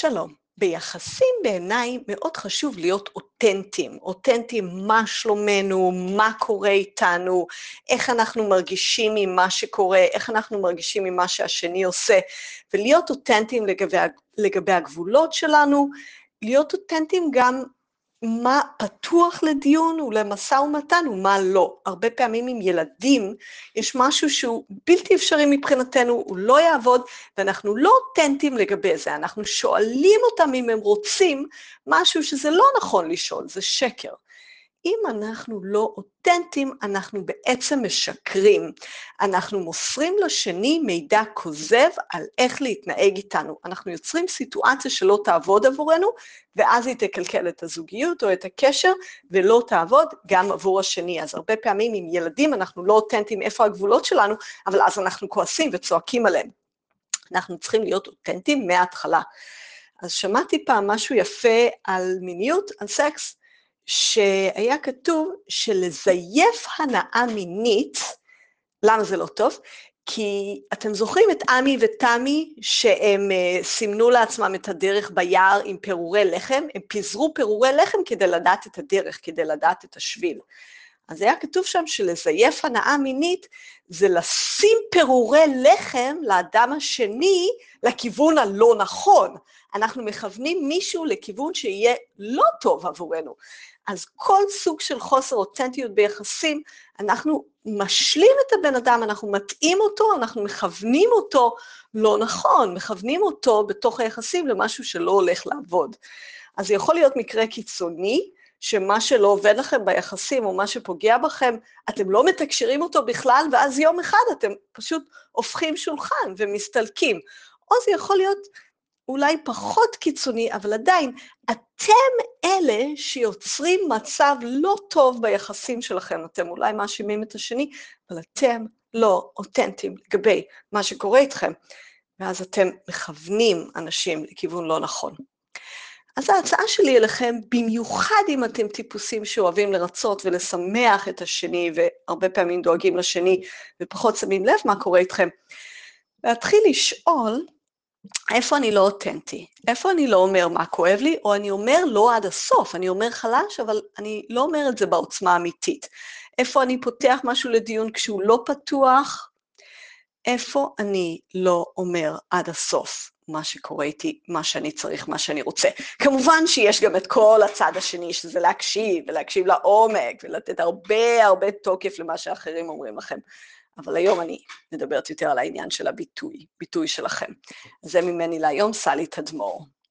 שלום. ביחסים בעיניי מאוד חשוב להיות אותנטיים. אותנטיים מה שלומנו, מה קורה איתנו, איך אנחנו מרגישים ממה שקורה, איך אנחנו מרגישים ממה שהשני עושה, ולהיות אותנטיים לגבי, לגבי הגבולות שלנו, להיות אותנטיים גם מה פתוח לדיון ולמשא ומתן ומה לא. הרבה פעמים עם ילדים יש משהו שהוא בלתי אפשרי מבחינתנו, הוא לא יעבוד, ואנחנו לא אותנטיים לגבי זה, אנחנו שואלים אותם אם הם רוצים משהו שזה לא נכון לשאול, זה שקר. אם אנחנו לא אותנטיים, אנחנו בעצם משקרים. אנחנו מוסרים לשני מידע כוזב על איך להתנהג איתנו. אנחנו יוצרים סיטואציה שלא תעבוד עבורנו, ואז היא תקלקל את הזוגיות או את הקשר, ולא תעבוד גם עבור השני. אז הרבה פעמים עם ילדים אנחנו לא אותנטיים איפה הגבולות שלנו, אבל אז אנחנו כועסים וצועקים עליהם. אנחנו צריכים להיות אותנטיים מההתחלה. אז שמעתי פעם משהו יפה על מיניות, על סקס, שהיה כתוב שלזייף הנאה מינית, למה זה לא טוב? כי אתם זוכרים את עמי ותמי שהם uh, סימנו לעצמם את הדרך ביער עם פירורי לחם? הם פיזרו פירורי לחם כדי לדעת את הדרך, כדי לדעת את השביל. אז היה כתוב שם שלזייף הנאה מינית זה לשים פירורי לחם לאדם השני לכיוון הלא נכון. אנחנו מכוונים מישהו לכיוון שיהיה לא טוב עבורנו. אז כל סוג של חוסר אותנטיות ביחסים, אנחנו משלים את הבן אדם, אנחנו מטעים אותו, אנחנו מכוונים אותו לא נכון, מכוונים אותו בתוך היחסים למשהו שלא הולך לעבוד. אז זה יכול להיות מקרה קיצוני, שמה שלא עובד לכם ביחסים או מה שפוגע בכם, אתם לא מתקשרים אותו בכלל, ואז יום אחד אתם פשוט הופכים שולחן ומסתלקים. או זה יכול להיות אולי פחות קיצוני, אבל עדיין, אתם אלה שיוצרים מצב לא טוב ביחסים שלכם. אתם אולי מאשימים את השני, אבל אתם לא אותנטיים לגבי מה שקורה איתכם, ואז אתם מכוונים אנשים לכיוון לא נכון. אז ההצעה שלי אליכם, במיוחד אם אתם טיפוסים שאוהבים לרצות ולשמח את השני, והרבה פעמים דואגים לשני ופחות שמים לב מה קורה איתכם, להתחיל לשאול, איפה אני לא אותנטי? איפה אני לא אומר מה כואב לי, או אני אומר לא עד הסוף, אני אומר חלש, אבל אני לא אומר את זה בעוצמה אמיתית. איפה אני פותח משהו לדיון כשהוא לא פתוח? איפה אני לא אומר עד הסוף מה שקורה איתי, מה שאני צריך, מה שאני רוצה. כמובן שיש גם את כל הצד השני, שזה להקשיב, ולהקשיב לעומק, ולתת הרבה הרבה תוקף למה שאחרים אומרים לכם. אבל היום אני מדברת יותר על העניין של הביטוי, ביטוי שלכם. זה ממני להיום, סלי תדמור.